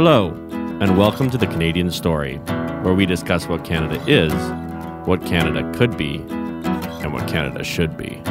Hello, and welcome to the Canadian Story, where we discuss what Canada is, what Canada could be, and what Canada should be.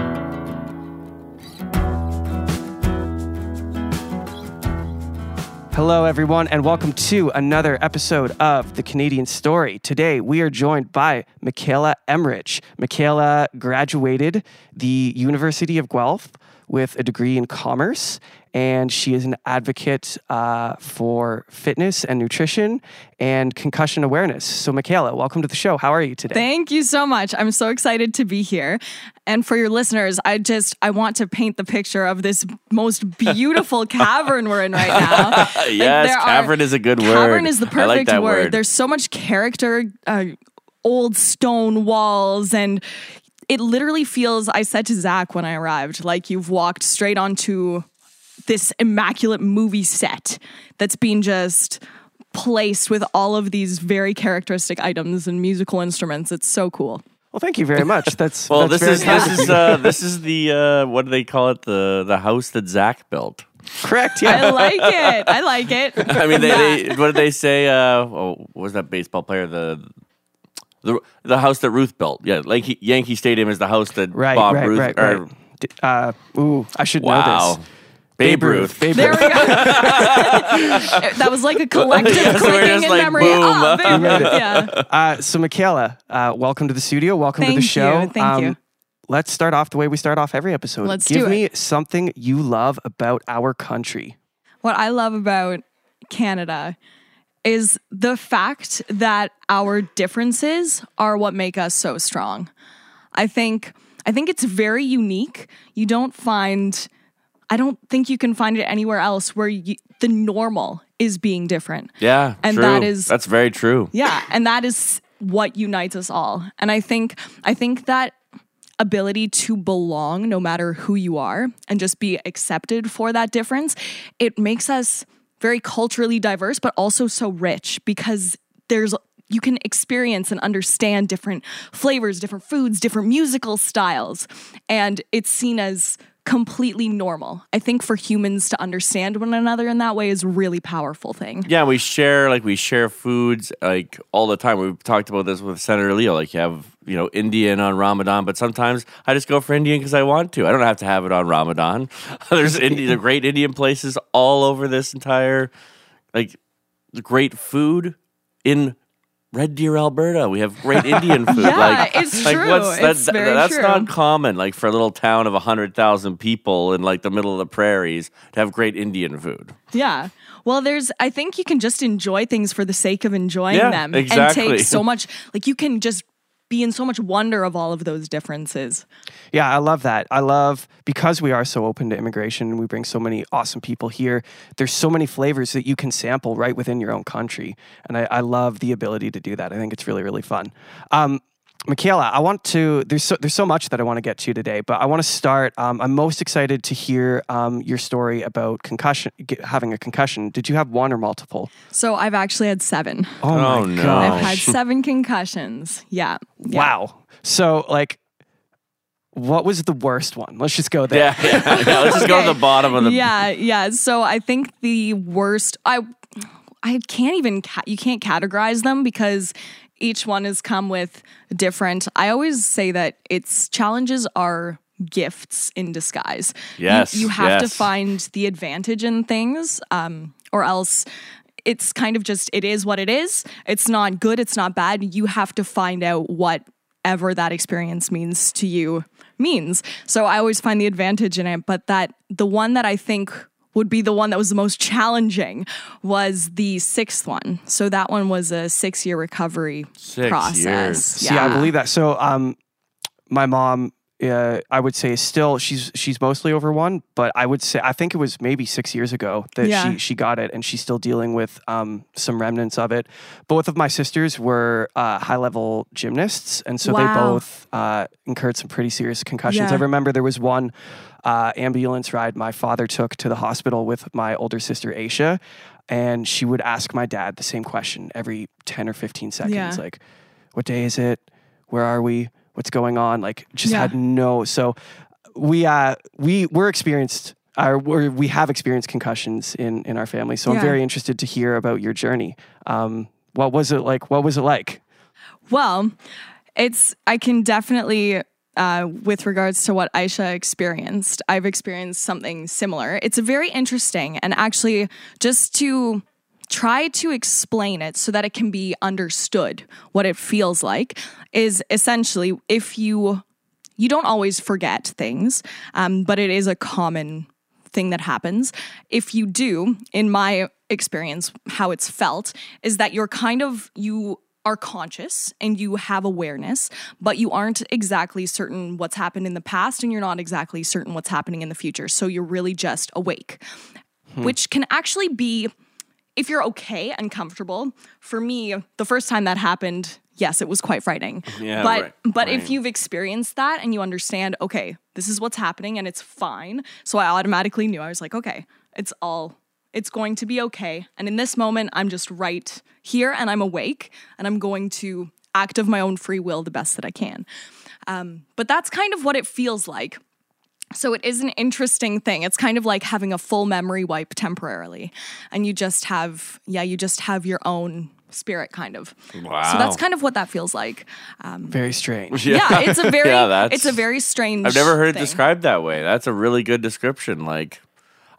Hello, everyone, and welcome to another episode of The Canadian Story. Today, we are joined by Mikaila Emrich. Mikaila graduated the University of Guelph with a degree in commerce, and she is an advocate uh, for fitness and nutrition and concussion awareness. So, Mikaila, welcome to the show. How are you today? Thank you so much. I'm so excited to be here. And for your listeners, I just I want to paint the picture of this most beautiful cavern we're in right now. Like, yes, there are- cavern is a good word. Cavern is the like perfect that word. word. There's so much character, uh, old stone walls, and it literally feels. I said to Zach when I arrived, like you've walked straight onto this immaculate movie set that's been just placed with all of these very characteristic items and musical instruments. It's so cool. Well, thank you very much. That's well, that's this very is this is you. uh, this is the uh, what do they call it the the house that Zach built. correct. Yeah. I like it. I like it. I mean, they, they what did they say? Uh, oh, what was that baseball player? The the the house that Ruth built. Yeah, Yankee, Yankee Stadium is the house that right, Bob right, Ruth. right, or- right. Uh, ooh, I should know this. Babe, Ruth. Babe There we go. that was like a collective Yes, we're clicking in like, memory. boom. Oh, babe, yeah. Uh, so, Mikaila, uh, welcome to the studio. Welcome to Thank the you, show. Um, thank you. Let's start off the way we start off every episode. Let's Give do me it. something you love about our country. What I love about Canada is the fact that our differences are what make us so strong. I think I think it's very unique. You don't find I don't think you can find it anywhere else where you, the normal is being different. Yeah, And true. that is- that's very true. Yeah, and that is what unites us all. And I think I think that ability to belong no matter who you are and just be accepted for that difference, it makes us very culturally diverse but also so rich because there's you can experience and understand different flavors, different foods, different musical styles, and it's seen as completely normal. I think for humans to understand one another in that way is really powerful thing. Yeah, we share like we share foods like all the time. We've talked about this with Senator Leo. Like you have you know Indian on Ramadan, but sometimes I just go for Indian because I want to. I don't have to have it on Ramadan. There's Indian, the great Indian places all over this entire like the great food in Red Deer, Alberta. We have great Indian food. Yeah, like, it's like true. What's, that, It's very that's true. not common. Like for a little town of hundred thousand people in like the middle of the prairies to have great Indian food. Yeah. Well, there's, I think you can just enjoy things for the sake of enjoying Yeah, them exactly. and take so much, like, you can just be in so much wonder of all of those differences. Yeah, I love that. I love because we are so open to immigration and we bring so many awesome people here. There's so many flavors that you can sample right within your own country, and I, I love the ability to do that. I think it's really really fun. Um, Mikaila, I want to. There's so, there's so much that I want to get to today, but I want to start. Um, I'm most excited to hear um, your story about concussion, get, having a concussion. Did you have one or multiple? So I've actually had seven. Oh, Oh, my no. gosh! I've had seven concussions. Yeah. yeah. Wow. So like, what was the worst one? Let's just go there. Yeah, yeah, yeah. Let's just go to the bottom of the. yeah, yeah. So I think the worst, I, I can't even, ca- you can't categorize them because each one has come with different. I always say that its challenges are gifts in disguise. You- Yes, you, have to find the advantage in things, um, or else. It's kind of just, it is what it is. It's not good, it's not bad. You have to find out whatever that experience means to you means. So I always find the advantage in it, but that the one that I think would be the one that was the most challenging was the sixth one. So that one was a six year recovery Six process. years. See, I believe that. So, um, my mom, uh, I would say, still she's she's mostly over one, but I would say I think it was maybe six years ago that Yeah. she she got it, and she's still dealing with um, some remnants of it. Both of my sisters were uh, high level gymnasts, and so they both uh, incurred some pretty serious concussions. I remember there was one uh, ambulance ride my father took to the hospital with my older sister Aisha, and she would ask my dad the same question every ten or fifteen seconds, Yeah. like, "What day is it? Where are we? What's going on?" Like, just Yeah. had no. So we uh we we're experienced our, we're, we have experienced concussions in in our family. So I'm very interested to hear about your journey. Um, what was it like? What was it like? Well, it's I can definitely uh, with regards to what Aisha experienced, I've experienced something similar. It's very interesting, and actually, just to try to explain it so that it can be understood what it feels like is essentially if you you don't always forget things, um, but it is a common thing that happens. If you do, in my experience, how it's felt is that you're kind of, you are conscious and you have awareness, but you aren't exactly certain what's happened in the past and you're not exactly certain what's happening in the future. So you're really just awake, which can actually be if you're okay and comfortable, for me, the first time that happened, yes, it was quite frightening. Yeah, but right, but right. if you've experienced that and you understand, okay, this is what's happening and it's fine. So I automatically knew I was like, okay, it's all it's going to be okay. And in this moment, I'm just right here and I'm awake and I'm going to act of my own free will the best that I can. Um, but that's kind of what it feels like. So it is an interesting thing. It's kind of like having a full memory wipe temporarily. And you just have, yeah, you just have your own spirit kind of. Wow. So that's kind of what that feels like. Very strange. Yeah, it's a very Yeah, that's- it's a very strange I've never heard thing. it described that way. That's a really good description. Like,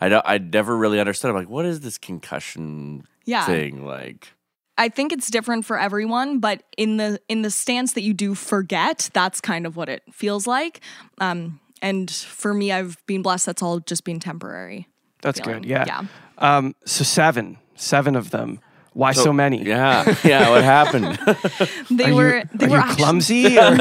I don't, I never really understood. I'm like, what is this concussion Yeah. thing? Like, I think it's different for everyone, but in the in the stance that you do forget, that's kind of what it feels like. Um, and for me, I've been blessed. That's all just been temporary. That's feeling. good. Yeah. Yeah. Um, so seven, seven of them. Why so, many? yeah, yeah. What happened? They Are were you, they are were you actually, clumsy? or-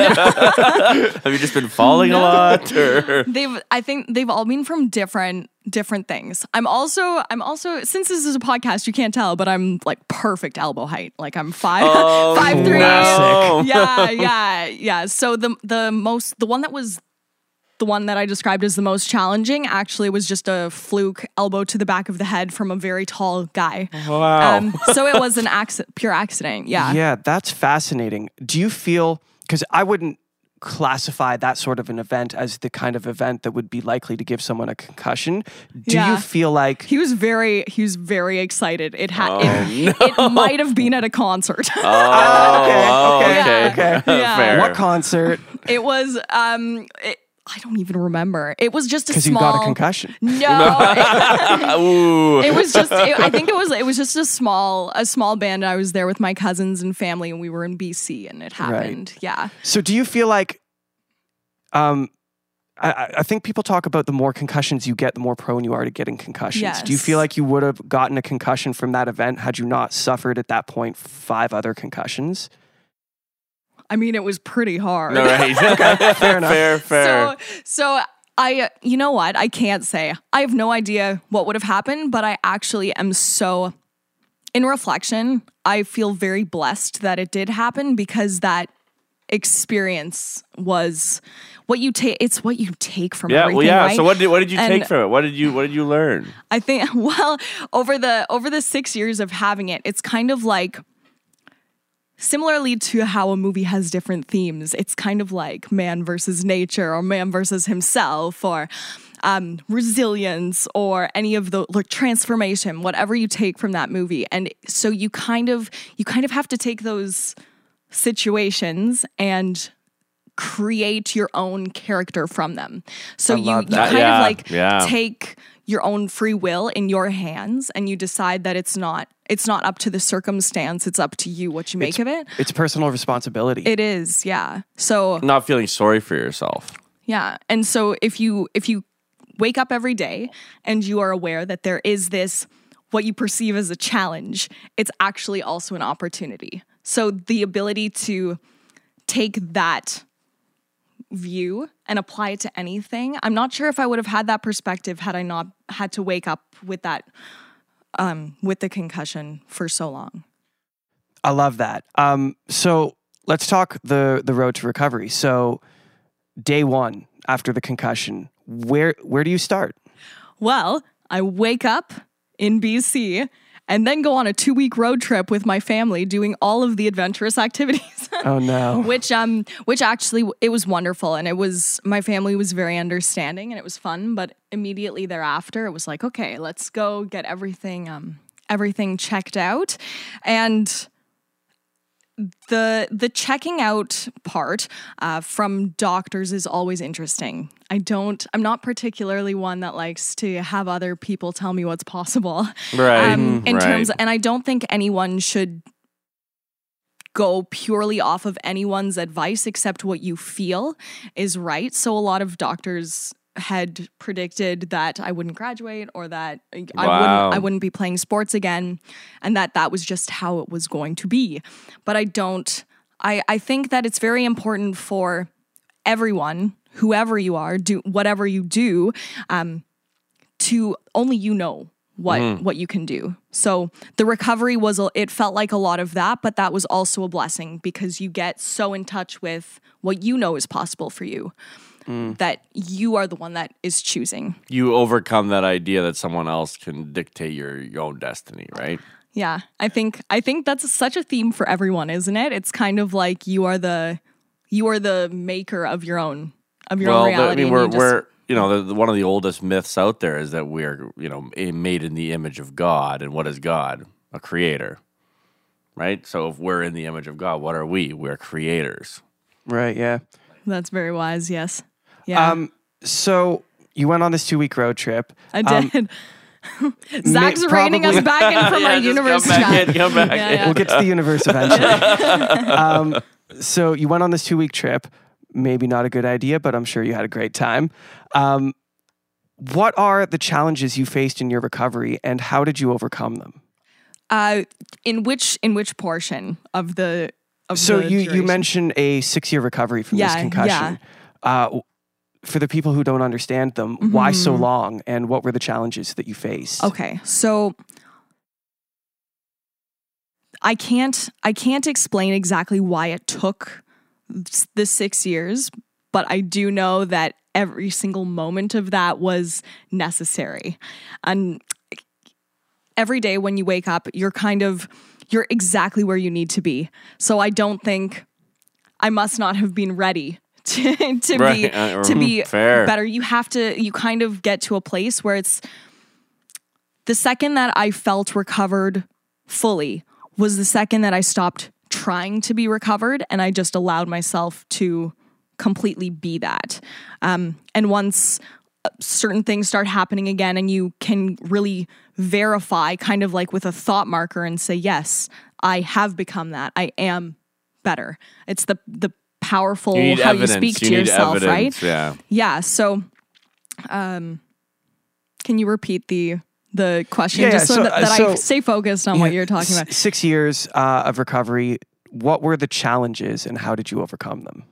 Have you just been falling a lot? Or? they've I think they've all been from different different things. I'm also I'm also since this is a podcast, you can't tell, but I'm like perfect elbow height. Like I'm five Oh, five three. classic. Yeah, yeah, yeah. So the the most the one that was the one that I described as the most challenging actually was just a fluke elbow to the back of the head from a very tall guy. Wow. Um, so it was an accident, pure accident. Yeah. yeah, that's fascinating. Do you feel because I wouldn't classify that sort of an event as the kind of event that would be likely to give someone a concussion. Do Yeah. you feel like He was very he was very excited. It had Oh, it, it might have been at a concert. oh, okay, okay. okay, okay. Yeah. Fair. what concert? It was um it, I don't even remember. It was just a Because you small got a concussion. No. it, it was just it, I think it was it was just a small a small band. I was there with my cousins and family and we were in BC and it happened. Yeah. So do you feel like um I, I- I think people talk about the more concussions you get, the more prone you are to getting concussions. Do you feel like you would have gotten a concussion from that event had you not suffered at that point five other concussions? I mean it was pretty hard. No, right. fair enough. Fair, fair. So, so I, you know what? I can't say. I have no idea what would have happened, but I actually am so, in reflection, I feel very blessed that it did happen because that experience was what you take. It's what you take from yeah, everything. well, yeah. right? So what did what did you take from it? What did you what did you learn? I think well over the over the 6 years of having it it's kind of like similarly to how a movie has different themes it's kind of like man versus nature or man versus himself or um, resilience or any of the like transformation whatever you take from that movie and so you kind of you kind of have to take those situations and create your own character from them so you, you that. kind Yeah, of like yeah. take your own free will in your hands and you decide that it's not it's not up to the circumstance it's up to you what you make of it It's personal responsibility. it is yeah so Not feeling sorry for yourself. yeah and so if you if you wake up every day and you are aware that there is this what you perceive as a challenge it's actually also an opportunity so the ability to take that view and apply it to anything i'm not sure if i would have had that perspective had i not had to wake up with that um with the concussion for so long I love that. Um, so let's talk the the road to recovery. So day one after the concussion, where where do you start? Well, I wake up in BC and then go on a two week road trip with my family doing all of the adventurous activities. Oh no. which um which actually it was wonderful and it was my family was very understanding and it was fun but immediately thereafter it was like okay let's go get everything um everything checked out and the the checking out part uh, from doctors is always interesting. I don't. I'm not particularly one that likes to have other people tell me what's possible. Right, Um, in right. terms, and I don't think anyone should go purely off of anyone's advice except what you feel is right. So a lot of doctors had predicted that I wouldn't graduate or that I wouldn't I wouldn't be playing sports again and that that was just how it was going to be. But I don't I I think that it's very important for everyone whoever you are do whatever you do um to only you know what what you can do. So the recovery was it felt like a lot of that, but that was also a blessing because you get so in touch with what you know is possible for you Mm. that you are the one that is choosing. You overcome that idea that someone else can dictate your, your own destiny, right? Yeah, I think I think that's such a theme for everyone, isn't it? It's kind of like you are the you are the maker of your own of your own well, the- reality. I mean, we're, you just- we're you know, the, the- one of the oldest myths out there is that we're, you know, eh, made in the image of God. And what is God? A creator, right? So if we're in the image of God, what are we? We're creators. Right. Yeah. that's very wise. Yes. Yeah, Um. So you went on this two week road trip. I um, did. Zach's reining us back in from Yeah, our universe come back in, come back Yeah, in. yeah. We'll get to the universe eventually. um, so you went on this two week trip. Maybe not a good idea, but I'm sure you had a great time. Um, what are the challenges you faced in your recovery, and how did you overcome them? Uh, in which in which portion of the of So the you you mentioned a six year recovery from this Yeah, concussion. Uh, w- for the people who don't understand them, why so Mm-hmm. long, and what were the challenges that you faced? Okay, so I can't I can't explain exactly why it took the 6 years, but I do know that every single moment of that was necessary. And every day when you wake up, you're kind of you're exactly where you need to be. So I don't think I must not have been ready to, to be uh, to be fair. better. You have to you kind of get to a place where it's the second that I felt recovered fully was the second that I stopped trying to be recovered and I just allowed myself to completely be that. Um, and once uh, certain things start happening again and you can really verify kind of like with a thought marker and say yes i have become that i am better it's the the powerful You how evidence. you speak to need yourself evidence. right Yeah. yeah so um can you repeat the the question Yeah, just so, so, that, uh, that I stay focused on what you're talking s- about Six years uh, of recovery. What were the challenges, and how did you overcome them?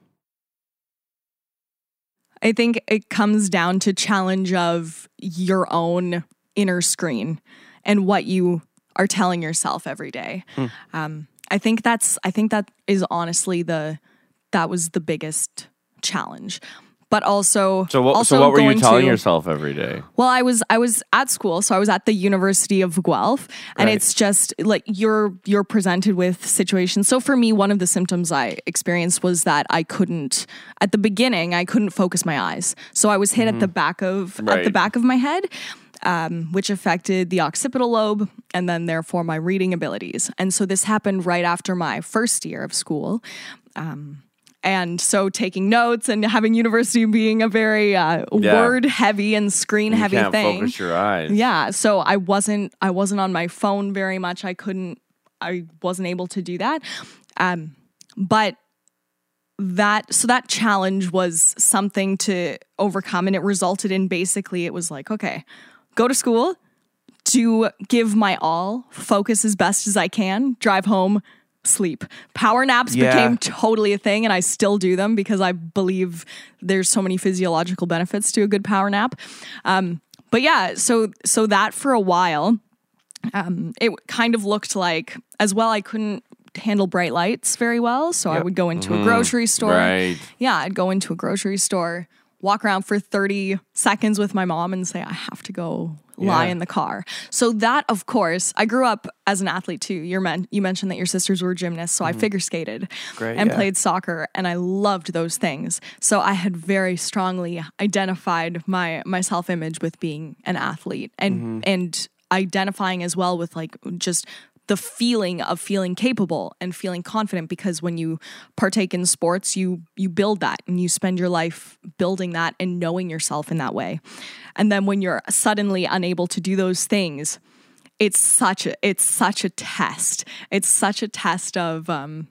I think it comes down to challenge of your own inner screen and what you are telling yourself every day. Hmm. Um, I think that's I think that is honestly the that was the biggest challenge. But also, So what? also so what were you telling to- yourself every day? well, I was I was at school, so I was at the University of Guelph, and Right. it's just like you're you're presented with situations. So for me, one of the symptoms I experienced was that I couldn't at the beginning I couldn't focus my eyes, so I was hit at the back of at the back of my head. Um, which affected the occipital lobe and then therefore my reading abilities. And so this happened right after my first year of school. Um, and so taking notes and having university being a very uh, Yeah. word heavy and screen You heavy can't thing. focus your eyes. Yeah, so I wasn't I wasn't on my phone very much. I couldn't I wasn't able to do that. Um but that so that challenge was something to overcome and it resulted in basically it was like okay, go to school, to give my all, focus as best as I can, drive home, sleep. Power naps Yeah. became totally a thing and I still do them because I believe there's so many physiological benefits to a good power nap. Um, but yeah, so so that for a while, um, it kind of looked like as well. I couldn't handle bright lights very well, so I would go into a grocery store. Right. Yeah, I'd go into a grocery store, walk around for 30 seconds with my mom and say, I have to go lie Yeah. in the car. So that, of course, I grew up as an athlete too. You're men- you mentioned that your sisters were gymnasts, so I figure skated Mm-hmm. Great, and yeah. played soccer, and I loved those things. So I had very strongly identified my my self image with being an athlete and Mm-hmm. and identifying as well with like just the feeling of feeling capable and feeling confident because when you partake in sports you you build that and you spend your life building that and knowing yourself in that way and then when you're suddenly unable to do those things it's such a it's such a test it's such a test of um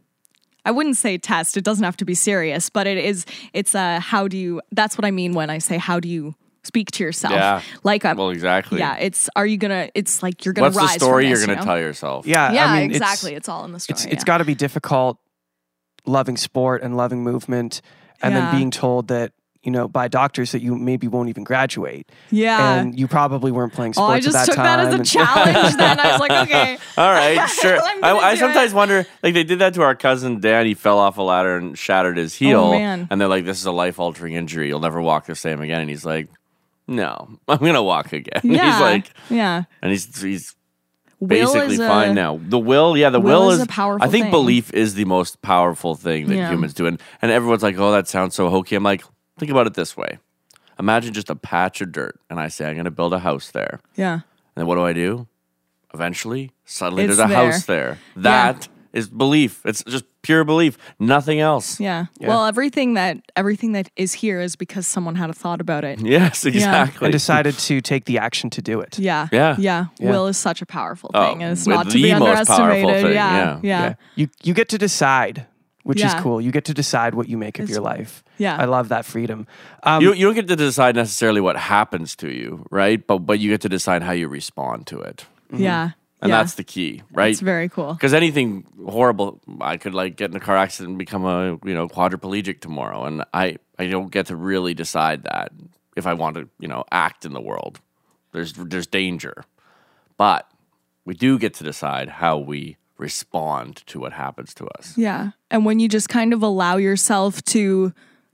I wouldn't say test. It doesn't have to be serious, but it is. It's a how do you? That's what I mean when I say how do you speak to yourself. Yeah. Like a, Well, exactly. yeah. It's are you gonna? It's like you're gonna What's the story from you're this, going you to know? tell yourself? Yeah, Yeah, I mean, exactly. It's, all in the story. It's it's yeah. got to be difficult loving sport and loving movement, and Yeah. then being told that you know by doctors that you maybe won't even graduate, yeah. and you probably weren't playing oh, sports. oh, sports I just at that took time. that as a and- challenge. then I was like, okay, All right, sure. I'm I, gonna I do sometimes it. wonder, like they did that to our cousin Dan. He fell off a ladder and shattered his oh, heel, Oh, man. and they're like, "This is a life-altering injury. You'll never walk the same again." And he's like, "No, I'm gonna walk again." yeah, he's like, yeah. and he's he's Will basically a- fine now. The will, yeah, the will will, is is a powerful I think thing. belief is the most powerful thing that Yeah. humans do, and and everyone's like, "Oh, that sounds so hokey." I'm like, think about it this way: Imagine just a patch of dirt, and I say, "I'm gonna build a house there." Yeah. And then what do I do? Eventually, suddenly It's there's a there. house there. That is belief. It's just pure belief, nothing else. yeah, Well, everything that everything that is here is because someone had a thought about it. Yes, exactly. and decided to take the action to do it. Yeah. Yeah. Yeah. Yeah. Will is such a powerful Oh, thing. and it's not to be underestimated. thing, yeah. yeah. Yeah. You you get to decide, which is cool. You get to decide what you make of your life. yeah. I love that freedom. Um, you, you don't get to decide necessarily what happens to you, right? But but you get to decide how you respond to it, Yeah. And yeah. that's the key, right? It's very cool. Because anything horrible, I could like get in a car accident and become a you know quadriplegic tomorrow, and I I don't get to really decide that if I want to you know act in the world. There's there's danger, but we do get to decide how we respond to what happens to us. Yeah. And when you just kind of allow yourself to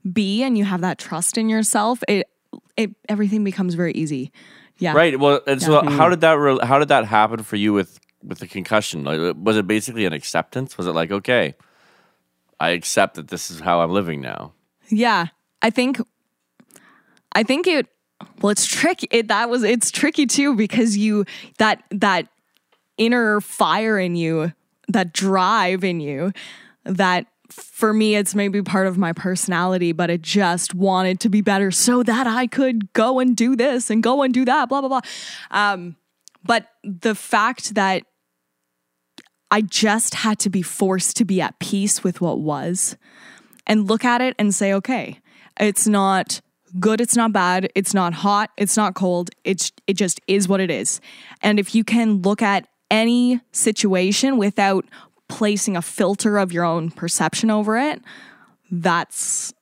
be and you have that trust in yourself, it it everything becomes very easy. Yeah. Right. Well, and so how mm-hmm. did that re- how did that happen for you with with the concussion? Like, was it basically an acceptance? Was it like okay, I accept that this is how I'm living now? Yeah. I think I think it well it's tricky it that was it's tricky too because you that that inner fire in you, that drive in you that for me it's maybe part of my personality but it just wanted to be better so that I could go and do this and go and do that blah blah blah. Um but the fact that I just had to be forced to be at peace with what was and look at it and say, okay, it's not good, it's not bad, it's not hot, it's not cold, it's it just is what it is. And if you can look at any situation without placing a filter of your own perception over it, that's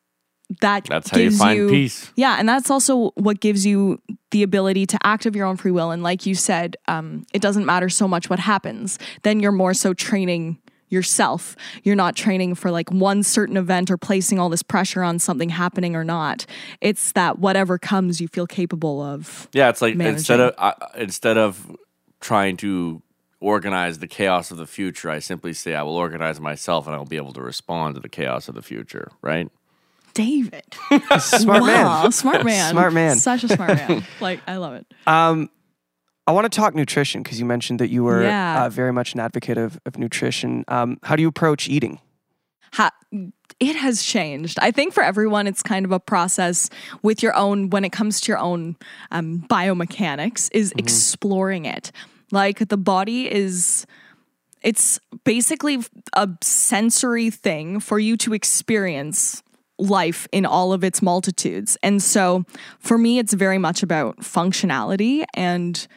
that That's how you find peace. yeah, and that's also what gives you the ability to act of your own free will. And like you said, um, it doesn't matter so much what happens. Then you're more so training yourself. You're not training for like one certain event or placing all this pressure on something happening or not. It's that whatever comes, you feel capable of. Yeah, it's like instead of uh, instead of trying to organize the chaos of the future, I simply say I will organize myself, and I will be able to respond to the chaos of the future. Right? David. smart wow, man. smart man. Smart man. Such a smart man. like, I love it. Um, I want to talk nutrition because you mentioned that you were Yeah. uh, very much an advocate of, of nutrition. Um, how do you approach eating? ha- it has changed. I think for everyone, it's kind of a process with your own, when it comes to your own um, biomechanics, is exploring it. Like the body is, it's basically a sensory thing for you to experience life in all of its multitudes. And so for me, it's very much about functionality and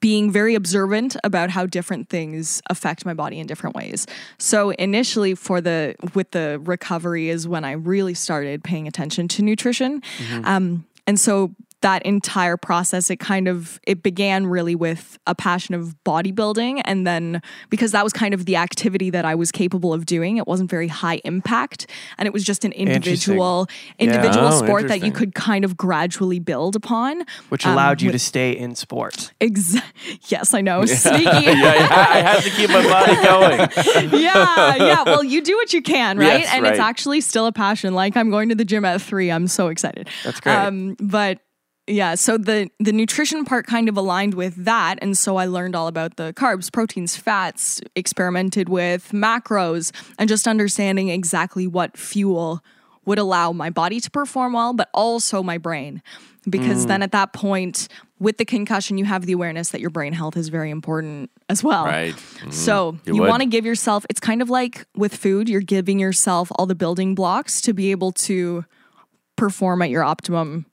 being very observant about how different things affect my body in different ways. So initially for the with the recovery is when I really started paying attention to nutrition. Um, and so that entire process it kind of it began really with a passion of bodybuilding and then because that was kind of the activity that I was capable of doing it wasn't very high impact and it was just an individual individual Oh, sport that you could kind of gradually build upon which um, allowed you with- to stay in sport. ex- yes I know sneaky yeah, I had to keep my body going. yeah, yeah. Well, you do what you can, right? Yes, and it's actually still a passion. Like I'm going to the gym at three. I'm so excited. That's great. Um, but yeah, so the the nutrition part kind of aligned with that, and so I learned all about the carbs, proteins, fats, experimented with macros, and just understanding exactly what fuel would allow my body to perform well, but also my brain. Because Mm. then at that point, with the concussion, you have the awareness that your brain health is very important as well. Right. So You you, want to give yourself, it's kind of like with food, you're giving yourself all the building blocks to be able to perform at your optimum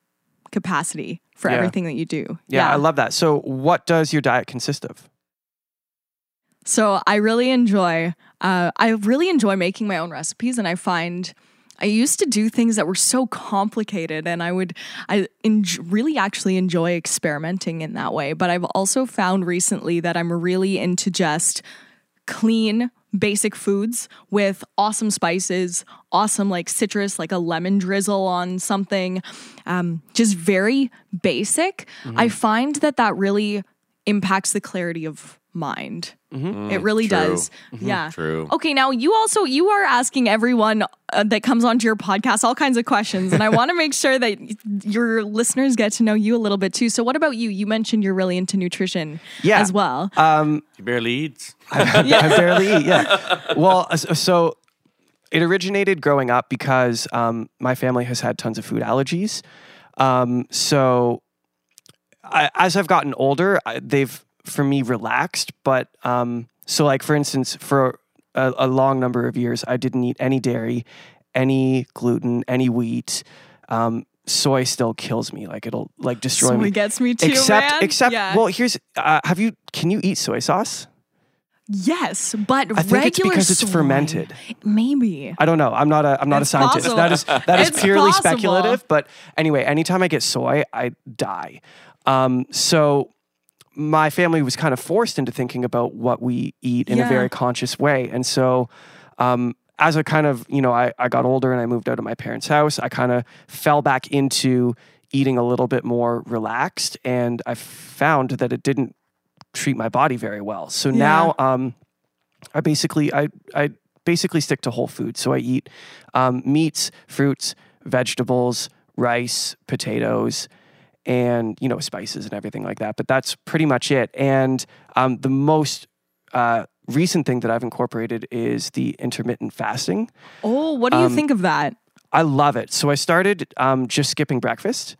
capacity for Yeah. everything that you do. Yeah, I love that. So, what does your diet consist of? So I really enjoy, uh, I really enjoy making my own recipes, and I find I used to do things that were so complicated, and I would, I really actually enjoy experimenting in that way. But I've also found recently that I'm really into just clean basic foods with awesome spices awesome like citrus like a lemon drizzle on something um, just very basic. I find that that really impacts the clarity of mind. It really true. does. Yeah. True. okay now you also you are asking everyone uh, that comes onto your podcast all kinds of questions and i want to make sure that your listeners get to know you a little bit too. So what about you? You mentioned you're really into nutrition Yeah. as well. Um, He barely eats. I barely eat. Yeah. Well, uh, so- so it originated growing up because um, my family has had tons of food allergies. Um, so I, as I've gotten older, I, they've for me relaxed. But um, so, like for instance, for a, a long number of years, I didn't eat any dairy, any gluten, any wheat. Um, soy still kills me. Like it'll like destroy Soy me. gets me too except man. except Yeah. well, here's uh, have you can you eat soy sauce? Yes, but I think it's because it's soy, fermented. Maybe. I don't know. I'm not a I'm not It's a scientist. possible. That is that is purely possible. speculative. But anyway, anytime I get soy, I die. Um, so my family was kind of forced into thinking about what we eat in Yeah. a very conscious way. And so um, as I kind of, you know, I, I got older and I moved out of my parents' house, I kind of fell back into eating a little bit more relaxed. And I found that it didn't treat my body very well. So Yeah. now um, I basically I I basically stick to whole food. So I eat um, meats, fruits, vegetables, rice, potatoes, and you know spices and everything like that. But that's pretty much it. And um, the most uh, recent thing that I've incorporated is the intermittent fasting. Oh, what do you Um, think of that? I love it. So I started um, just skipping breakfast,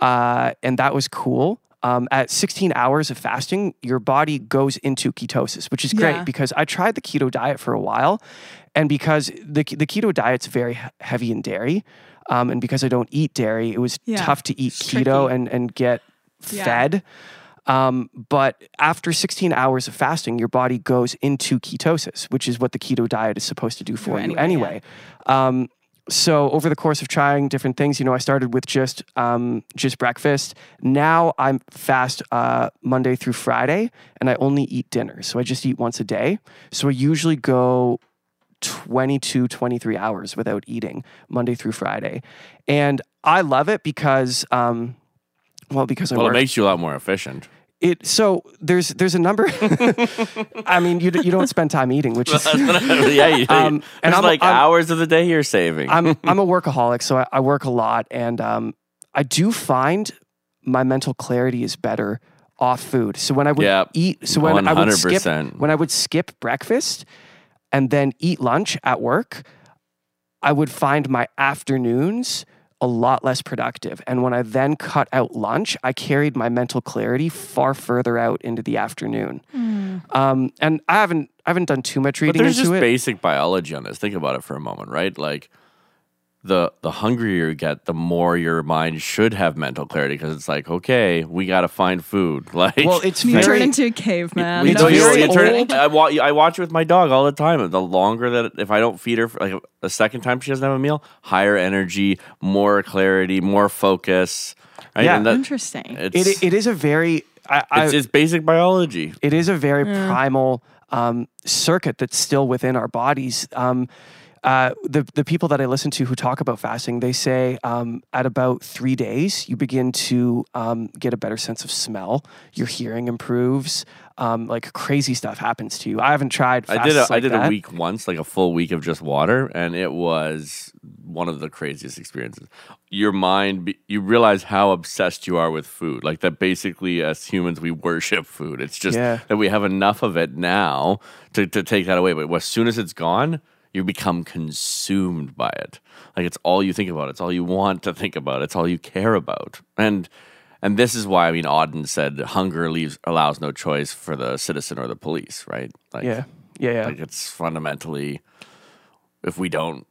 uh, and that was cool. Um, at 16 hours of fasting, your body goes into ketosis, which is great Yeah. because I tried the keto diet for a while, and because the the keto diet's very heavy in dairy, um, and because I don't eat dairy, it was Yeah, tough to eat it's keto tricky. and and get Yeah. fed. Um, but after 16 hours of fasting, your body goes into ketosis, which is what the keto diet is supposed to do for you anyway, anyway. Um, so over the course of trying different things, you know, I started with just um, just breakfast. Now I'm fast uh, Monday through Friday, and I only eat dinner. So I just eat once a day. So I usually go 22, 23 hours without eating Monday through Friday, and I love it because. Um, well, because I Well, it makes you a lot more efficient. It so there's there's a number i mean you, you don't spend time eating which is yeah, you, Um, and I'm- like I'm- hours of the day you're saving. i'm i'm a workaholic so i, I work a lot and um, i do find my mental clarity is better off food so when i would Yep. eat so when i would skip when i would skip breakfast and then eat lunch at work i would find my afternoons a lot less productive and when i then cut out lunch i carried my mental clarity far further out into the afternoon um, and i haven't i haven't done too much reading. but reading there's into just it basic biology on this. Think about it for a moment, right? Like the the hungrier you get, the more your mind should have mental clarity because it's like, okay, we got to find food. Like, Well, it's You very turn into a caveman. It's no, you- very you turn- old. I, wa- I watch it with my dog all the time. The longer that if I don't feed her for like a second time she doesn't have a meal, higher energy, more clarity, more focus. Right? Yeah. That- Interesting. it's, it, it is a very I, I, it's, it's basic biology. it is a very primal um, circuit that's still within our bodies. Um, uh, the the people that I listen to who talk about fasting, they say um, at about three days you begin to um, get a better sense of smell. Your hearing improves. Um, like crazy stuff happens to you. I haven't tried. I did a, fasts I did that. a week once, like a full week of just water, and it was one of the craziest experiences. Your mind, you realize how obsessed you are with food. Like that, basically, as humans, we worship food. It's just Yeah. that we have enough of it now to, to take that away. But as soon as it's gone, you become consumed by it. Like it's all you think about. It's all you want to think about. It's all you care about. And and this is why I mean Auden said hunger leaves allows no choice for the citizen or the police, right? Like Yeah, yeah, yeah. like it's fundamentally if we don't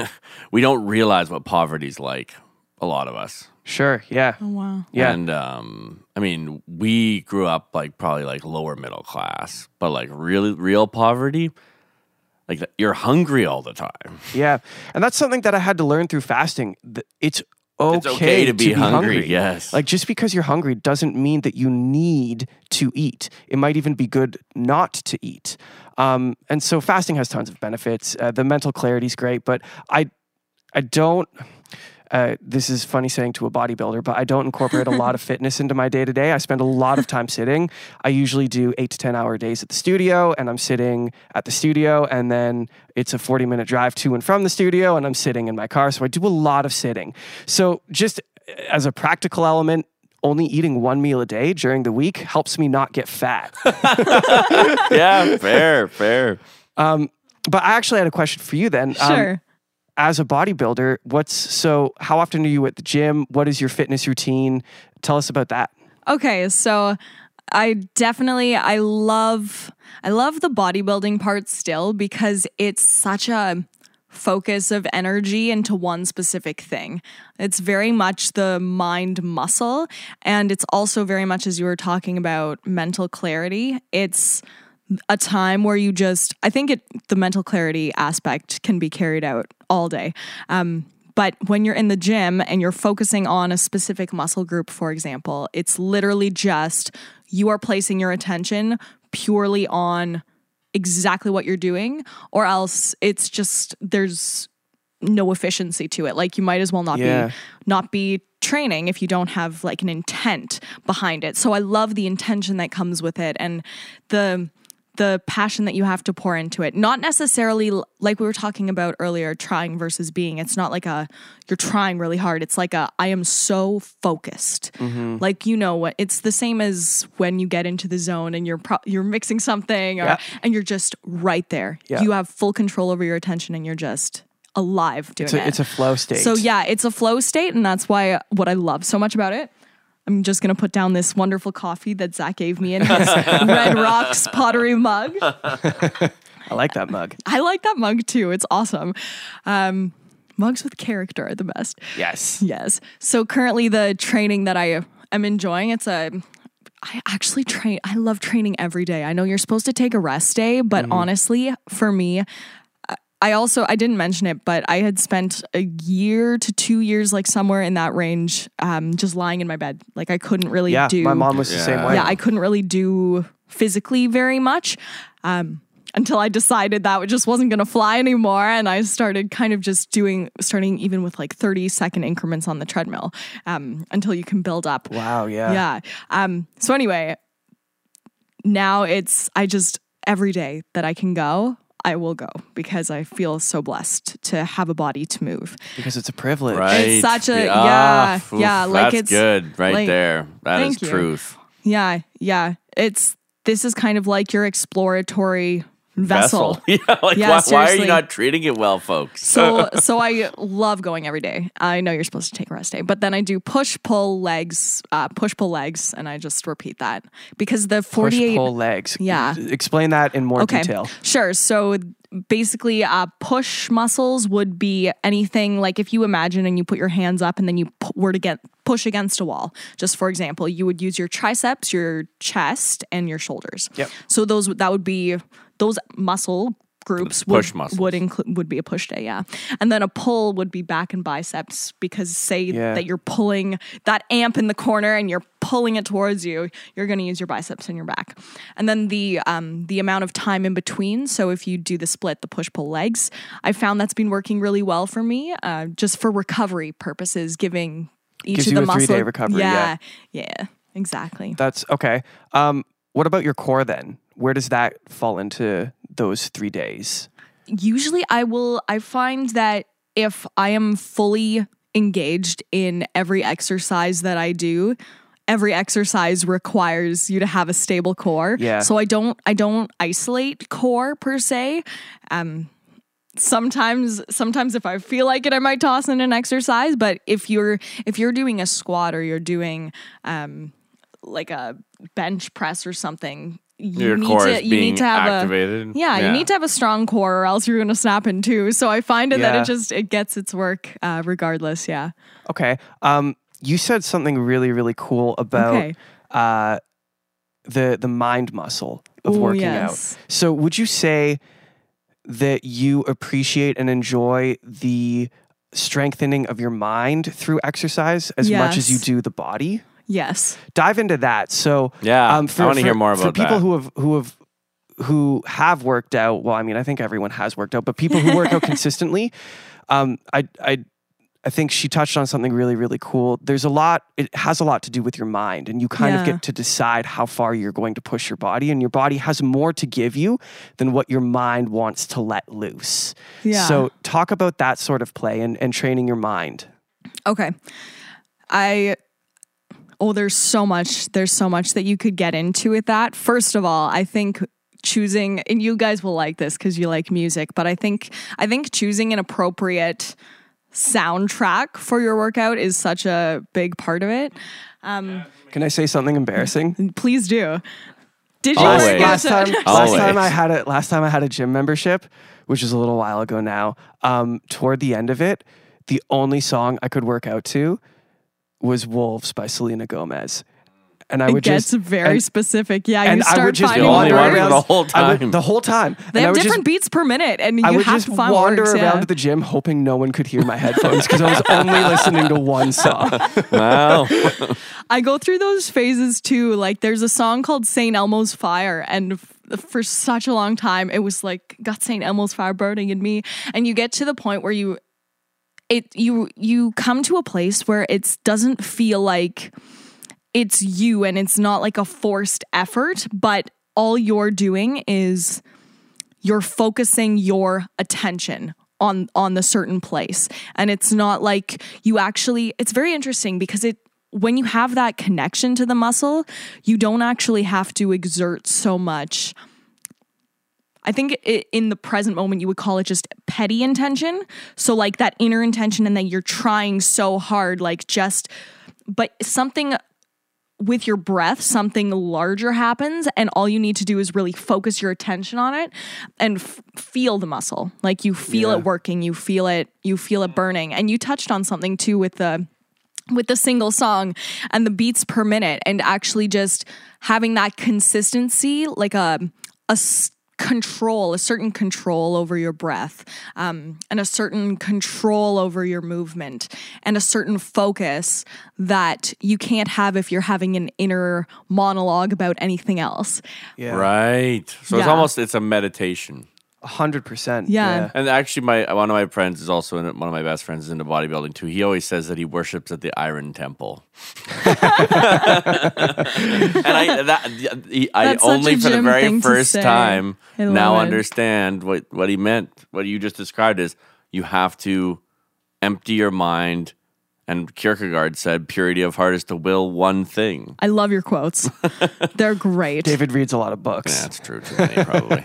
we don't realize what poverty's like a lot of us sure. Yeah, oh, wow. yeah. and um i mean we grew up like probably like lower middle class but like really real poverty like you're hungry all the time Yeah, and that's something that I had to learn through fasting. It's okay, It's okay to be hungry, yes. like just because you're hungry doesn't mean that you need to eat. It might even be good not to eat. Um, and so fasting has tons of benefits. Uh, the mental clarity is great, but I, I don't. Uh, this is funny saying to a bodybuilder, but I don't incorporate a lot of fitness into my day to day. I spend a lot of time sitting. I usually do eight to 10 hour days at the studio, and I'm sitting at the studio, and then it's a 40 minute drive to and from the studio, and I'm sitting in my car. So I do a lot of sitting. So, just as a practical element, only eating one meal a day during the week helps me not get fat. yeah fair fair but I actually had a question for you then. Um, Sure. As a bodybuilder, what's so how often are you at the gym? What is your fitness routine? Tell us about that. Okay, so I definitely I love I love the bodybuilding part still because it's such a focus of energy into one specific thing. It's very much the mind muscle and it's also very much as you were talking about mental clarity. It's a time where you just I think it the mental clarity aspect can be carried out all day. Um but when you're in the gym and you're focusing on a specific muscle group, for example, it's literally just you are placing your attention purely on exactly what you're doing, or else it's just there's no efficiency to it. Like you might as well not Yeah. be not be training if you don't have like an intent behind it. So I love the intention that comes with it and the the passion that you have to pour into it. Not necessarily like we were talking about earlier, trying versus being. It's not like a you're trying really hard. It's like a I am so focused. Mm-hmm. Like you know what? It's the same as when you get into the zone and you're pro- you're mixing something or, Yeah. and you're just right there. Yeah. You have full control over your attention and you're just alive doing It's a, it. it's a flow state. So yeah, it's a flow state, and that's why what I love so much about it. I'm just gonna put down this wonderful coffee that Zach gave me in his Red Rocks pottery mug. I like that mug. I like that mug too. It's awesome. Um, mugs with character are the best. Yes. Yes. So currently, the training that I am enjoying, it's a. I actually train. I love training every day. I know you're supposed to take a rest day, but honestly, for me, I- I also I didn't mention it, but I had spent a year to two years, like somewhere in that range, um, just lying in my bed. Like I couldn't really Yeah, do. my mom was the same Yeah. way. yeah, I couldn't really do physically very much. Um, until I decided that it just wasn't going to fly anymore. And I started kind of just doing, starting even with like 30 second increments on the treadmill um, until you can build up. Wow. Yeah. Yeah. Um, so anyway, now it's, I just, every day that I can go, I will go because I feel so blessed to have a body to move. Because it's a privilege. right such a- Ah, yeah, oof, yeah, like that's it's- good right like- there That is Thank you. truth Yeah. Yeah. It's, this is kind of like your exploratory vessel. yeah like Yeah, why, why are you not treating it well folks So so I love going every day. I know you're supposed to take a rest day, but then I do push pull legs, uh, push pull legs, and I just repeat that because the Push 48 pull legs. Yeah. Explain that in more okay detail. sure. So basically uh, push muscles would be anything like if you imagine and you put your hands up and then you pu- were to get push against a wall just for example you would use your triceps your chest and your shoulders Yep. so those that would be those muscle groups would, would include would be a push day yeah and then a pull would be back and biceps because say Yeah. that you're pulling that amp in the corner and you're pulling it towards you you're going to use your biceps and your back and then the um the amount of time in between so if you do the split the push pull legs i found that's been working really well for me uh, just for recovery purposes giving each Gives of the a muscle three-day recovery, yeah yeah exactly That's okay. Um, what about your core then? Where does that fall into those three days? usually I will I find that if I am fully engaged in every exercise that I do, every exercise requires you to have a stable core. Yeah. So I don't I don't isolate core per se. Um sometimes sometimes if I feel like it I might toss in an exercise, but if you're if you're doing a squat or you're doing um like a bench press or something, you Your need core to is you need to have activated. a yeah, you need to have a strong core or else you're going to snap in two. So I find it that it just it gets its work uh, regardless. Yeah. Okay. Um, you said something really, really cool about Okay. uh, the the mind muscle of Ooh, working yes. out. So, would you say that you appreciate and enjoy the strengthening of your mind through exercise as much as you do the body? Yes. Dive into that. So, Yeah, um, I wanna hear more about for people that. who have who have who have worked out. Well, I mean, I think everyone has worked out, but people who work out consistently, um, I I I think she touched on something really really cool. There's a lot. It has a lot to do with your mind, and you kind of get to decide how far you're going to push your body, and your body has more to give you than what your mind wants to let loose. Yeah. So, talk about that sort of play and, and training your mind. Okay. I oh there's so much there's so much that you could get into with that. First of all, I think choosing and you guys will like this cuz you like music, but I think I think choosing an appropriate soundtrack for your workout is such a big part of it. Um, Can I say something embarrassing? Please do. Did you Always. work last out- time, last time I had it. last time I had a gym membership, which is a little while ago now. Um, toward the end of it, the only song I could work out to was "Wolves" by Selena Gomez, and I It would gets just very and, specific. Yeah, and you I would just finding The only wander one words. for the whole I would- time. the whole time. They and have different just, beats per minute, and I you would have just to find wander words, around yeah. the gym, hoping no one could hear my headphones because I was only listening to one song. wow. I go through those phases too. Like there's a song called St. Elmo's Fire and f- for such a long time it was like got St. Elmo's fire burning in me and you get to the point where you it you you come to a place where it doesn't feel like it's you and it's not like a forced effort but all you're doing is you're focusing your attention on on the certain place. And it's not like you actually it's very interesting because it when you have that connection to the muscle you don't actually have to exert so much I think it, in the present moment, you would call it just petty intention. So, like that inner intention, and that you're trying so hard, like just, but something with your breath, something larger happens, and all you need to do is really focus your attention on it and f- feel the muscle. Like you feel Yeah. it working, you feel it, you feel it burning. And you touched on something too with the with the single song and the beats per minute and actually just having that consistency like a a s- control a certain control over your breath um, and a certain control over your movement and a certain focus that you can't have if you're having an inner monologue about anything else Yeah, Right. So it's almost it's a meditation. Hundred percent. Yeah. And actually, my one of my friends is also in it, one of my best friends is into bodybuilding too. He always says that he worships at the Iron Temple. and I that he, I only for the very first time now it. understand what what he meant. What you just described is you have to empty your mind. And Kierkegaard said, "Purity of heart is to will one thing." i love your quotes they're great David reads a lot of books. Yeah, That's true. Too many, probably.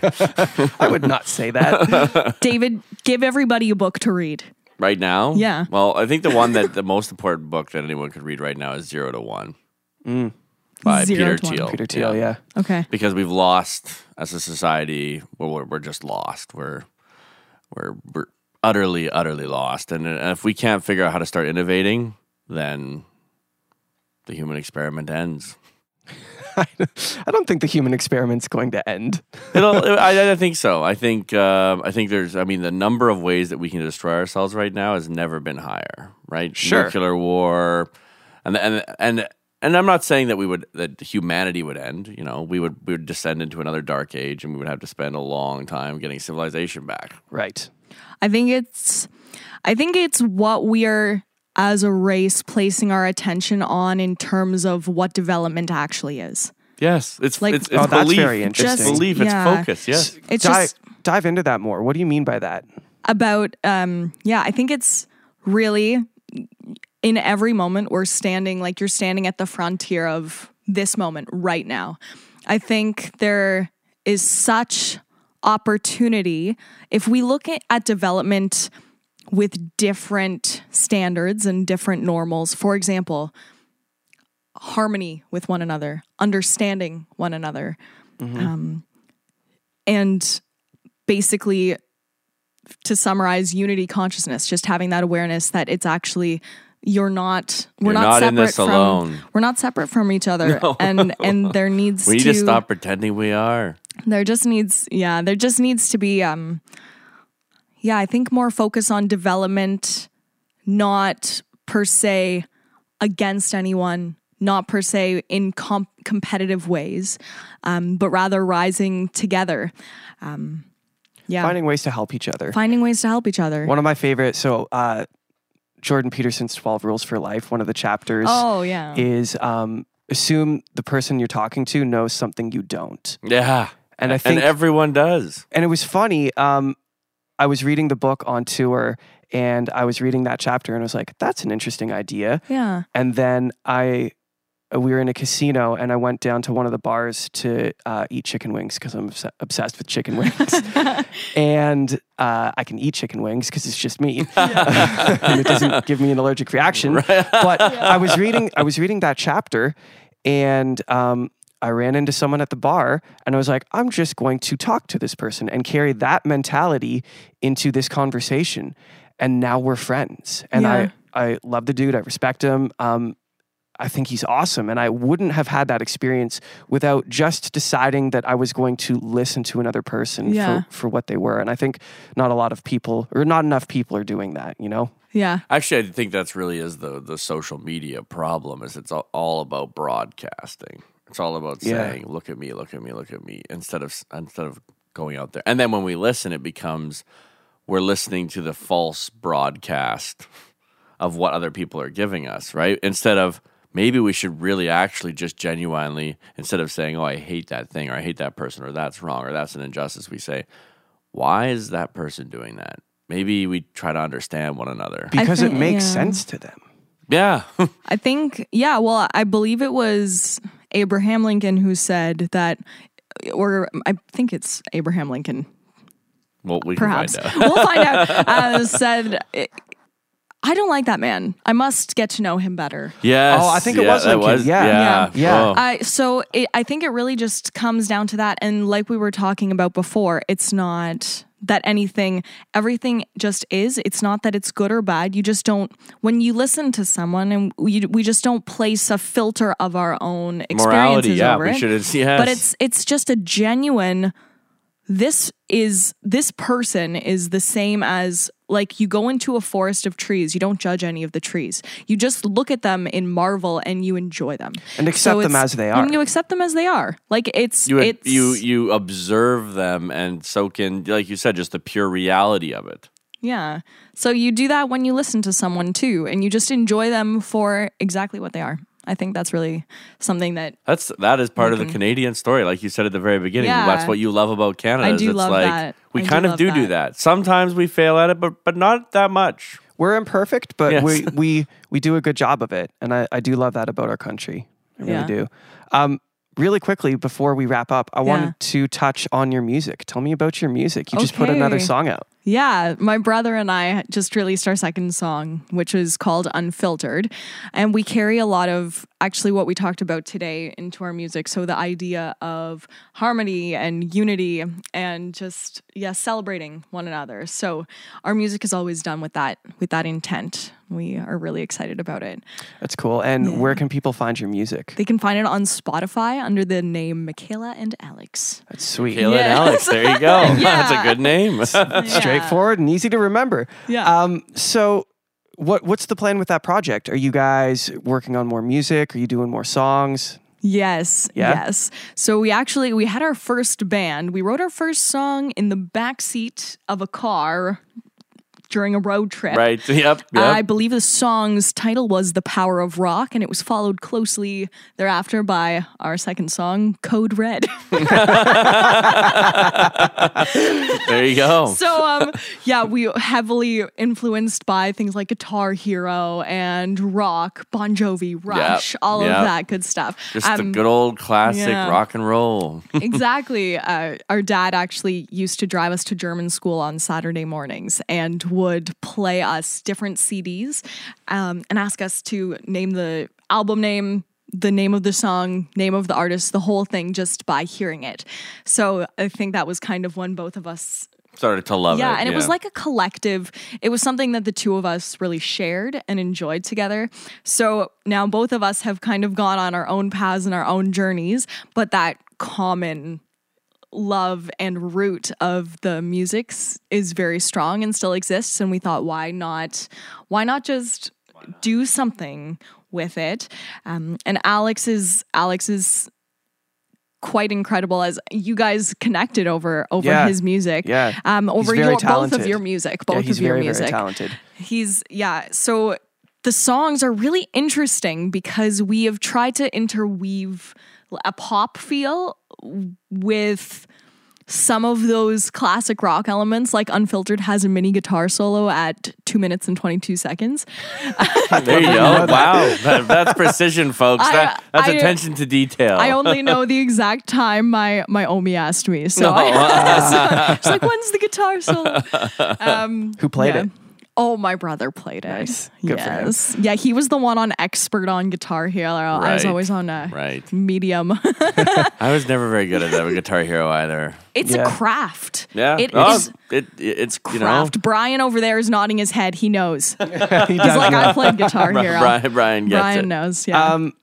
I would not say that. david give everybody a book to read right now. Yeah. Well, I think the one that the most important book that anyone could read right now is Zero to One mm. by Zero Peter to One. Thiel. Peter Thiel, yeah. okay Because we've lost as a society. Well, we're, we're just lost. We're we're we're utterly utterly lost. And uh, if we can't figure out how to start innovating, then the human experiment ends. I don't think the human experiment's going to end. I, I think so. I think uh, I think there's. I mean, the number of ways that we can destroy ourselves right now has never been higher. Right? Sure. Nuclear war, and and and and I'm not saying that we would that humanity would end. You know, we would we would descend into another dark age, and we would have to spend a long time getting civilization back. Right. I think it's I think it's what we are as a race placing our attention on in terms of what development actually is. Yes, it's Like- it's, it's Oh, that's belief. very It's interesting. belief. Yeah. It's focus. Yes. It's dive, just dive into that more. What do you mean by that? about um yeah, I think it's really in every moment we're standing like you're standing at the frontier of this moment right now. I think there is such opportunity if we look at, at development with different standards and different normals. For example, harmony with one another, understanding one another, um, and basically, to summarize, unity consciousness, just having that awareness that it's actually you're not we're You're not, not separate in this from alone. we're not separate from each other, and and there needs We need to, to stop pretending we are. There just needs yeah there just needs to be um yeah i think more focus on development not per se against anyone not per se in comp- competitive ways um, but rather rising together um, yeah Finding ways to help each other. finding ways to help each other One of my favorite. So, uh, Jordan Peterson's 12 Rules for Life, one of the chapters oh yeah is um, assume the person you're talking to knows something you don't. Yeah. And I think and everyone does. and it was funny. Um, I was reading the book on tour, and I was reading that chapter, and I was like, "That's an interesting idea." yeah And then I, uh, we were in a casino, and I went down to one of the bars to uh, eat chicken wings because I'm obs- obsessed with chicken wings, and uh, I can eat chicken wings because it's just me, and it doesn't give me an allergic reaction. But I was reading, I was reading that chapter, and um, I ran into someone at the bar, and I was like, I'm just going to talk to this person and carry that mentality into this conversation, and now we're friends, and Yeah. I I love the dude, I respect him. Um, I think he's awesome. And I wouldn't have had that experience without just deciding that I was going to listen to another person Yeah. for, for what they were. And I think not a lot of people, or not enough people, are doing that, you know? yeah Actually, I think that's really is the the social media problem. Is it's all, all about broadcasting. It's all about Yeah. saying, "Look at me, look at me, look at me," instead of instead of going out there. And then when we listen, it becomes we're listening to the false broadcast of what other people are giving us, right? Instead of maybe we should really actually just genuinely, instead of saying, "Oh, I hate that thing," or "I hate that person," or "That's wrong," or "That's an injustice," we say, "Why is that person doing that?" Maybe we try to understand one another. Because think- it makes yeah. sense to them. Yeah. I think, yeah, well, I believe it was Abraham Lincoln who said that, or I think it's Abraham Lincoln, well, we perhaps. can find out. we'll find out. Uh, said, I don't like that man. I must get to know him better. Yes. Oh, I think it was that Lincoln. was- Yeah. Yeah. Yeah. Oh. I so it, I think it really just comes down to that, and like we were talking about before, it's not that anything, everything just is. It's not that it's good or bad. You just don't. When you listen to someone, and we we just don't place a filter of our own experiences Morality. Yeah. over We it. should have. Yes. But it's it's just a genuine. This is this person is the same as like you go into a forest of trees. You don't judge any of the trees. You just look at them in marvel and you enjoy them And accept them as they are. And you accept them as they are. Like it's you it's you you observe them and soak in, like you said, just the pure reality of it. yeah. So you do that when you listen to someone too, and you just enjoy them for exactly what they are. I think that's really something that That's that is part of the Canadian story, like you said at the very beginning. Yeah. That's what you love about Canada. I do it's love like that. we I do kind of love do do that. that. Sometimes we fail at it, but but not that much. We're imperfect, but Yes. we, we, we do a good job of it. And I, I do love that about our country. I really Yeah. do. Um, really quickly before we wrap up, I wanted to touch on your music. Tell me about your music. You just put another song out. Yeah, my brother and I just released our second song, which is called Unfiltered. And we carry a lot of actually what we talked about today into our music. So the idea of harmony and unity and just yeah, celebrating one another. So our music is always done with that with that intent. We are really excited about it. That's cool. And where can people find your music? They can find it on Spotify under the name Mikaila and Alex. That's sweet. Kayla and Alex. There you go. That's a good name. Straightforward and easy to remember. Yeah. Um, so what what's the plan with that project? Are you guys working on more music? Are you doing more songs? Yes. Yeah? Yes. So we actually we had our first band. We wrote our first song in the back seat of a car during a road trip. right. Yep. Yep. I believe the song's title was The Power of Rock, and it was followed closely thereafter by our second song, Code Red. there you go. so um yeah, we heavily influenced by things like Guitar Hero and rock, Bon Jovi, Rush, all yep. of that good stuff. Just the Um, good old classic yeah. rock and roll. exactly. Uh, our dad actually used to drive us to German school on Saturday mornings and would play us different CDs um, and ask us to name the album name, the name of the song, name of the artist, the whole thing just by hearing it. So I think that was kind of when both of us Started to love it. yeah, and it was like a collective. It was something that the two of us really shared and enjoyed together. So now both of us have kind of gone on our own paths and our own journeys, but that common love and root of the musics is very strong and still exists and we thought why not why not just do something with it um, and alex is alex is quite incredible as you guys connected over over Yeah. his music Yeah. um over your both of your music Yeah, both he's of your very, music very talented. He's yeah. So the songs are really interesting because we have tried to interweave a pop feel with some of those classic rock elements, like Unfiltered has a mini guitar solo at two minutes and 22 seconds. there you go. wow. That, that's precision, folks. I- that, that's I- attention to detail. I only know the exact time my my Omi asked me. So Oh, I, she's like, when's the guitar solo? Um, Who played yeah. it? Oh, my brother played it. Nice. Good for him. yes. Yeah, he was the one on expert on Guitar Hero. I was always on a Right. medium. I was never very good at that with Guitar Hero either. it's Yeah. a craft. Yeah. It Oh, is it, it's, you know. craft. Brian over there is nodding his head. He knows. He He's does like, know. I played Guitar Hero. Brian, Brian gets Brian it. knows. Yeah. Um,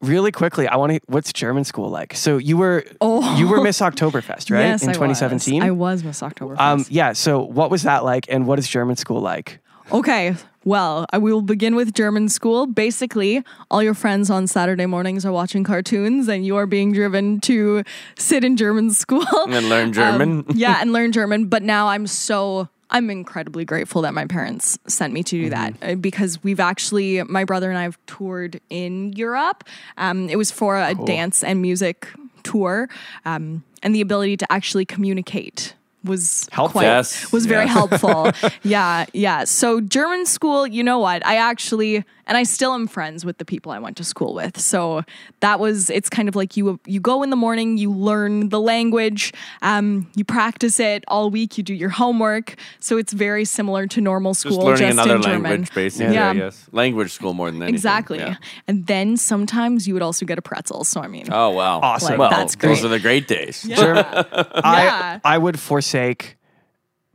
really quickly, I want to. What's German school like? So you were Oh. you were Miss Oktoberfest, right? yes, in I 2017. Was. I was Miss Oktoberfest. um, yeah. So what was that like, and what is German school like? Okay, well, I will begin with German school. Basically, all your friends on Saturday mornings are watching cartoons, and you are being driven to sit in German school And learn German. Um, yeah, and learn German. But now I'm so. I'm incredibly grateful that my parents sent me to do that uh, because we've actually, my brother and I have toured in Europe. Um, it was for a dance and music tour, um, and the ability to actually communicate was Helpful. quite Yes, was very helpful. yeah, yeah. So German school, you know what? I actually and I still am friends with the people I went to school with. So that was it's kind of like you you go in the morning, you learn the language, um, you practice it all week, you do your homework. So it's very similar to normal school, Just learning another in German. language, basically, Yeah. I guess. Language school more than anything. Exactly. Yeah. And then sometimes you would also get a pretzel. So I mean, Oh, wow. Awesome. Like, well, that's those are the great days. German, Yeah. I I would forsake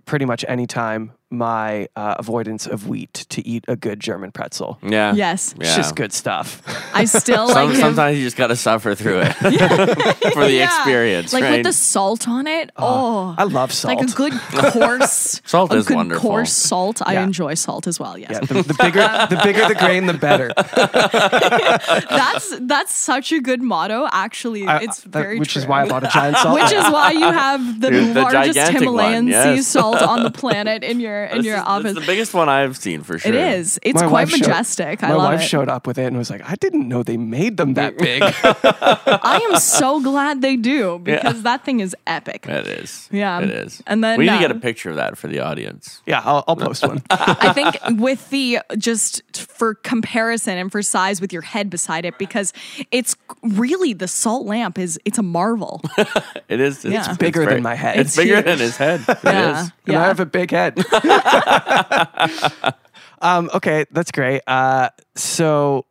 pretty much any time my uh, avoidance of wheat to eat a good German pretzel. Yeah. yes, It's Yeah. just good stuff. I still Some, like him. sometimes you just got to suffer through it for the Yeah. experience, Like right? with the salt on it. Oh, I love salt. like a good coarse Salt a is good wonderful. coarse salt. I Yeah. enjoy salt as well. Yes, yeah, the, the bigger the bigger the grain, the better. that's that's such a good motto. Actually, I- it's that- very which is true. why I bought a giant salt. Which is why you have the The largest gigantic Himalayan one, sea yes. salt on the planet in your your in This your is- office. It's the biggest one I've seen for sure. It is. It's My quite wife showed- majestic. I My wife it. showed up with it and was like, I didn't know they made them that big. I am so glad they do because that thing is epic. It is. Yeah. It is. And then, we need to uh, get a picture of that for the audience. yeah, I'll, I'll post one. I think with the just for comparison and for size with your head beside it because it's really the salt lamp is it's a marvel. It is. It's, Yeah. it's Bigger than very- my head. It's, It's bigger huge. than his head. It yeah. is. And I have a big head. um, okay, that's great. Uh, so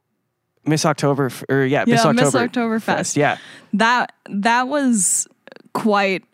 Miss October, or yeah, Miss Yeah, Miss October, Oktoberfest. Fest, Yeah, that that was quite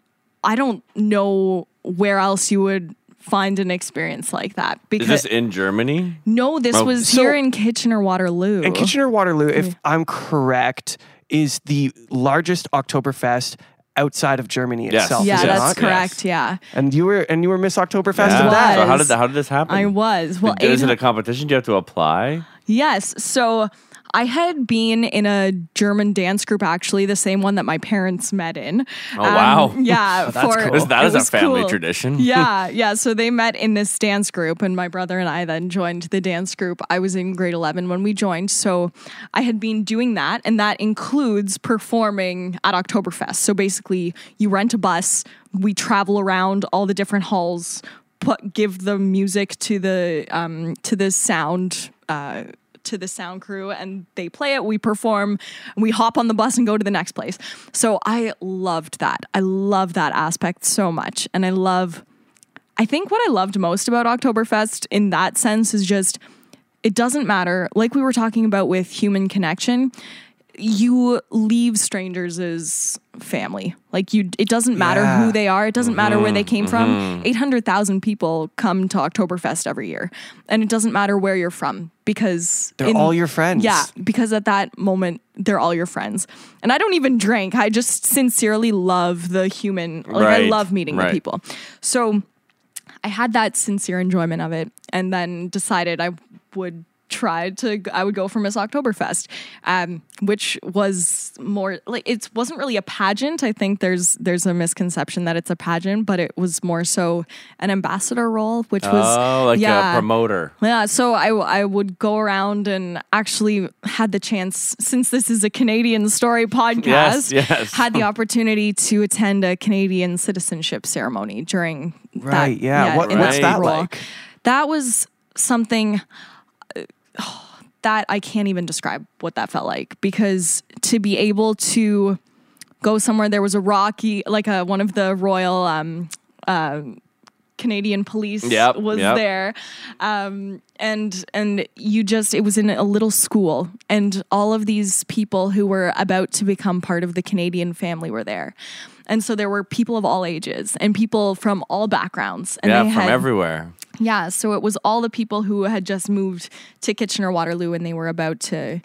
I don't know where else you would find an experience like that Is because this in Germany? no this Oh. was So- here in Kitchener Waterloo. In Kitchener Waterloo, if I'm correct, is the largest Oktoberfest outside of Germany Yes. itself. yeah, is that's not? correct. Yeah. And you were and you were Miss Oktoberfest Yeah. of that. So how did how did this happen? I was. Well, is it a competition? Do you have to apply? Yes. So I had been in a German dance group, actually, the same one that my parents met in. Oh, wow. Yeah. That's for, cool. That is a family cool. tradition. Yeah. Yeah. So they met in this dance group, and my brother and I then joined the dance group. I was in grade 11 when we joined. So I had been doing that, and that includes performing at Oktoberfest. So basically, you rent a bus, we travel around all the different halls. Put give the music to the um, to the sound uh, to the sound crew and they play it, we perform, we hop on the bus and go to the next place. So I loved that. I love that aspect so much. And I love, I think what I loved most about Oktoberfest in that sense is just, it doesn't matter. Like we were talking about with human connection, you leave strangers as family. Like you, it doesn't matter Yeah. who they are. It doesn't matter where they Mm-hmm. came from. Eight hundred thousand people come to Oktoberfest every year, and it doesn't matter where you're from because They're all your friends. Yeah, because at that moment they're all your friends. And I don't even drink. I just sincerely love the human. Like I love meeting the people. So I had that sincere enjoyment of it, and then decided I would try to. I would go for Miss Oktoberfest, um, which was more like it wasn't really a pageant. I think there's there's a misconception that it's a pageant, but it was more so an ambassador role, which was Oh, like yeah, a promoter. yeah, so I, I would go around and actually had the chance, since this is a Canadian story podcast, Yes, yes. had the opportunity to attend a Canadian citizenship ceremony during Right, that. yeah. What- in what's that role. like? That was something uh, that I can't even describe what that felt like because to be able to go somewhere, there was a Rocky, like a one of the royal. Um, uh, Canadian police Yep, was yep. there um, and and you just it was in a little school and all of these people who were about to become part of the Canadian family were there and so there were people of all ages and people from all backgrounds and Yeah, they from had everywhere. yeah so it was all the people who had just moved to Kitchener Waterloo and they were about to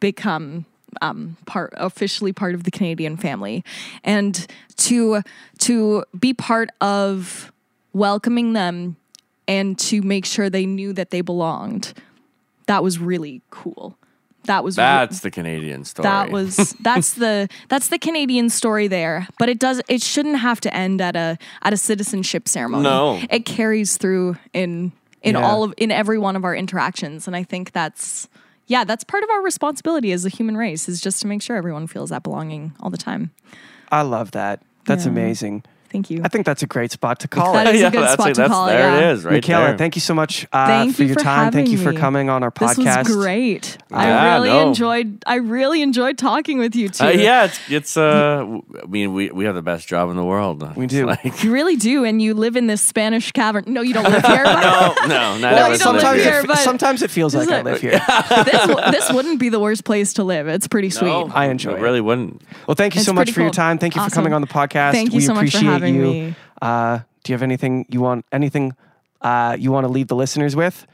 become um, part officially part of the Canadian family, and to to be part of welcoming them and to make sure they knew that they belonged. That was really cool. That was re- That's the Canadian story. that was that's the that's the Canadian story there. But it does it shouldn't have to end at a at a citizenship ceremony. No. It carries through in in Yeah. all of in every one of our interactions. And I think that's yeah, that's part of our responsibility as a human race is just to make sure everyone feels that belonging all the time. I love that. That's Yeah. amazing. Thank you. I think that's a great spot to call That it. is a good that's spot like, to that's, call it, There yeah. it is, right Mikaila, there. thank you so much uh, Thank for you your for time. Thank you having for me. coming on our podcast. This was great. Yeah, I really no. enjoyed I really enjoyed talking with you too. Uh, yeah, it's it's. Uh, w- I mean, we we have the best job in the world. We do. Like, You really do, and you live in this Spanish cavern. No, you don't live here. But no, no, not No, you don't live sometimes, here, it, but- sometimes it feels like I live here. this this wouldn't be the worst place to live. It's pretty sweet. No, I enjoy it it. really wouldn't. Well, thank you so much for your time. Thank you for coming on the podcast. Thank you we so much for appreciate having you. me. Uh, do you have anything you want anything uh, you want to leave the listeners with?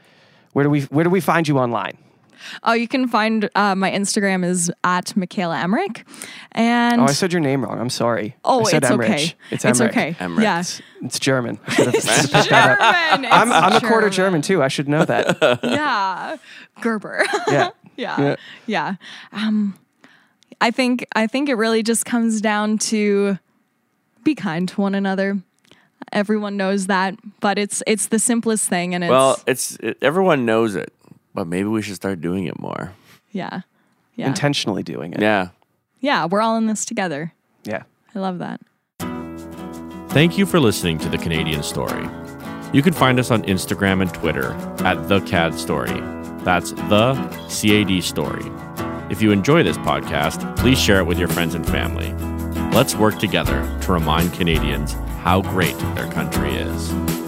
Where do we where do we find you online? Oh, you can find uh, my Instagram is at Mikaila Emmerich, and Oh, I said your name wrong. I'm sorry. Oh, I said it's Emmerich. okay. It's, It's Emmerich. okay. Emmerich. Yeah. It's, it's German. I should have- I should have picked that up. German. I'm, It's I'm a quarter German too. I should know that. Yeah, Gerber. Yeah. yeah, Yeah. yeah. Um, I think I think it really just comes down to be kind to one another. Everyone knows that, but it's it's the simplest thing, and it's Well, it's it, everyone knows it, but maybe we should start doing it more. yeah, yeah, Intentionally doing it. Yeah. yeah. We're all in this together. Yeah. I love that. Thank you for listening to the Canadian Story. You can find us on Instagram and Twitter at the CAD Story. That's the CAD Story. If you enjoy this podcast, please share it with your friends and family. Let's work together to remind Canadians how great their country is.